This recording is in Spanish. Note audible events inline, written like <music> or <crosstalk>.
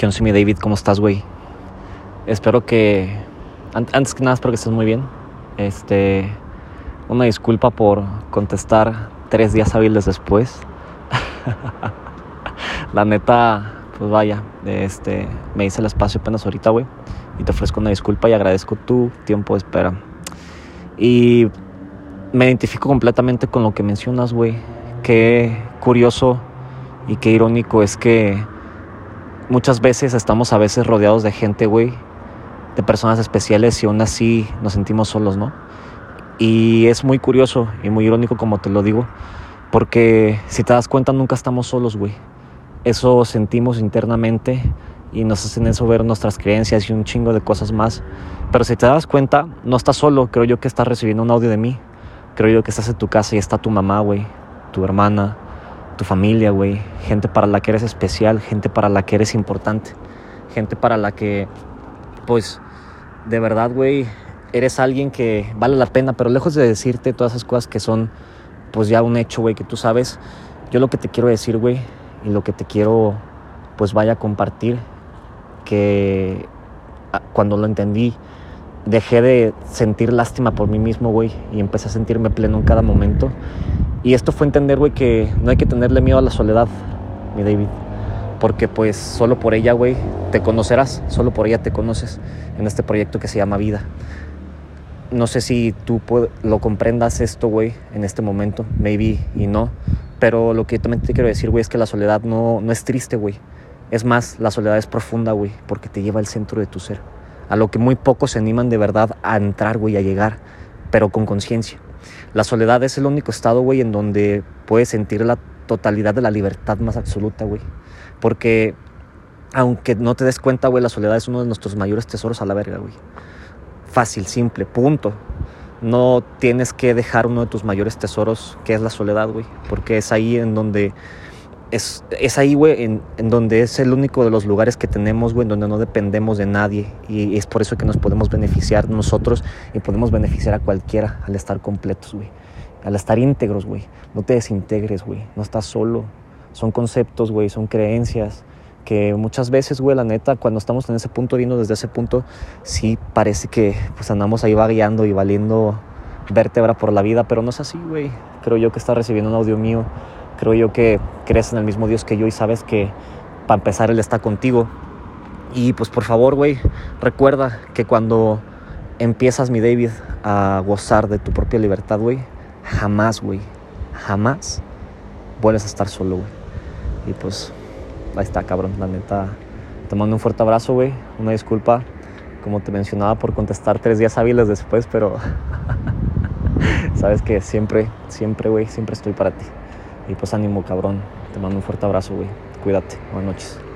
¿Qué onda, mi David? ¿Cómo estás, güey? Espero que. Antes que nada, espero que estés muy bien. Este. Una disculpa por contestar tres días hábiles después. <laughs> La neta, pues vaya, este, me hice el espacio apenas ahorita, güey. Y te ofrezco una disculpa y agradezco tu tiempo de espera. Y me identifico completamente con lo que mencionas, güey. Qué curioso y qué irónico es que muchas veces estamos a veces rodeados de gente, güey, de personas especiales y aún así nos sentimos solos, ¿no? Y es muy curioso y muy irónico como te lo digo, porque si te das cuenta nunca estamos solos, güey. Eso sentimos internamente y nos hacen eso ver nuestras creencias y un chingo de cosas más. Pero si te das cuenta, no estás solo, creo yo que estás recibiendo un audio de mí. Creo yo que estás en tu casa y está tu mamá, güey, tu hermana, tu familia, güey. Gente para la que eres especial, gente para la que eres importante. Gente para la que, pues, de verdad, güey, eres alguien que vale la pena. Pero lejos de decirte todas esas cosas que son, pues, ya un hecho, güey, que tú sabes. Yo lo que te quiero decir, güey, y lo que te quiero, pues, vaya a compartir, que ah, cuando lo entendí, dejé de sentir lástima por mí mismo, güey, y empecé a sentirme pleno en cada momento. Y esto fue entender, güey, que no hay que tenerle miedo a la soledad, mi David. Porque pues solo por ella, güey, te conocerás, solo por ella te conoces en este proyecto que se llama vida. No sé si tú lo comprendas esto, güey, en este momento, maybe y no. Pero lo que yo también te quiero decir, güey, es que la soledad no, no es triste, güey. Es más, la soledad es profunda, güey, porque te lleva al centro de tu ser. A lo que muy pocos se animan de verdad a entrar, güey, a llegar, pero con conciencia. La soledad es el único estado, güey, en donde puedes sentir la totalidad de la libertad más absoluta, güey. Porque aunque no te des cuenta, güey, la soledad es uno de nuestros mayores tesoros a la verga, güey. Fácil, simple, punto. No tienes que dejar uno de tus mayores tesoros, que es la soledad, güey. Porque es ahí en donde es, es ahí, güey, en, en, donde es el único de los lugares que tenemos, güey, en donde no dependemos de nadie. Y es por eso que nos podemos beneficiar nosotros y podemos beneficiar a cualquiera al estar completos, güey. Al estar íntegros, güey. No te desintegres, güey. No estás solo. Son conceptos, güey, son creencias que muchas veces, güey, la neta, cuando estamos en ese punto, viendo desde ese punto, sí parece que pues andamos ahí vagueando y valiendo vértebra por la vida, pero no es así, güey. Creo yo que está recibiendo un audio mío Creo yo que crees en el mismo Dios que yo y sabes que para empezar Él está contigo. Y pues por favor, güey, recuerda que cuando empiezas, mi David, a gozar de tu propia libertad, güey, jamás, güey, jamás vuelves a estar solo, güey. Y pues ahí está, cabrón, la neta. Te mando un fuerte abrazo, güey. Una disculpa, como te mencionaba, por contestar tres días hábiles después, pero <laughs> sabes que siempre, siempre, güey, siempre estoy para ti. Y pues ánimo, cabrón. Te mando un fuerte abrazo, güey. Cuídate. Buenas noches.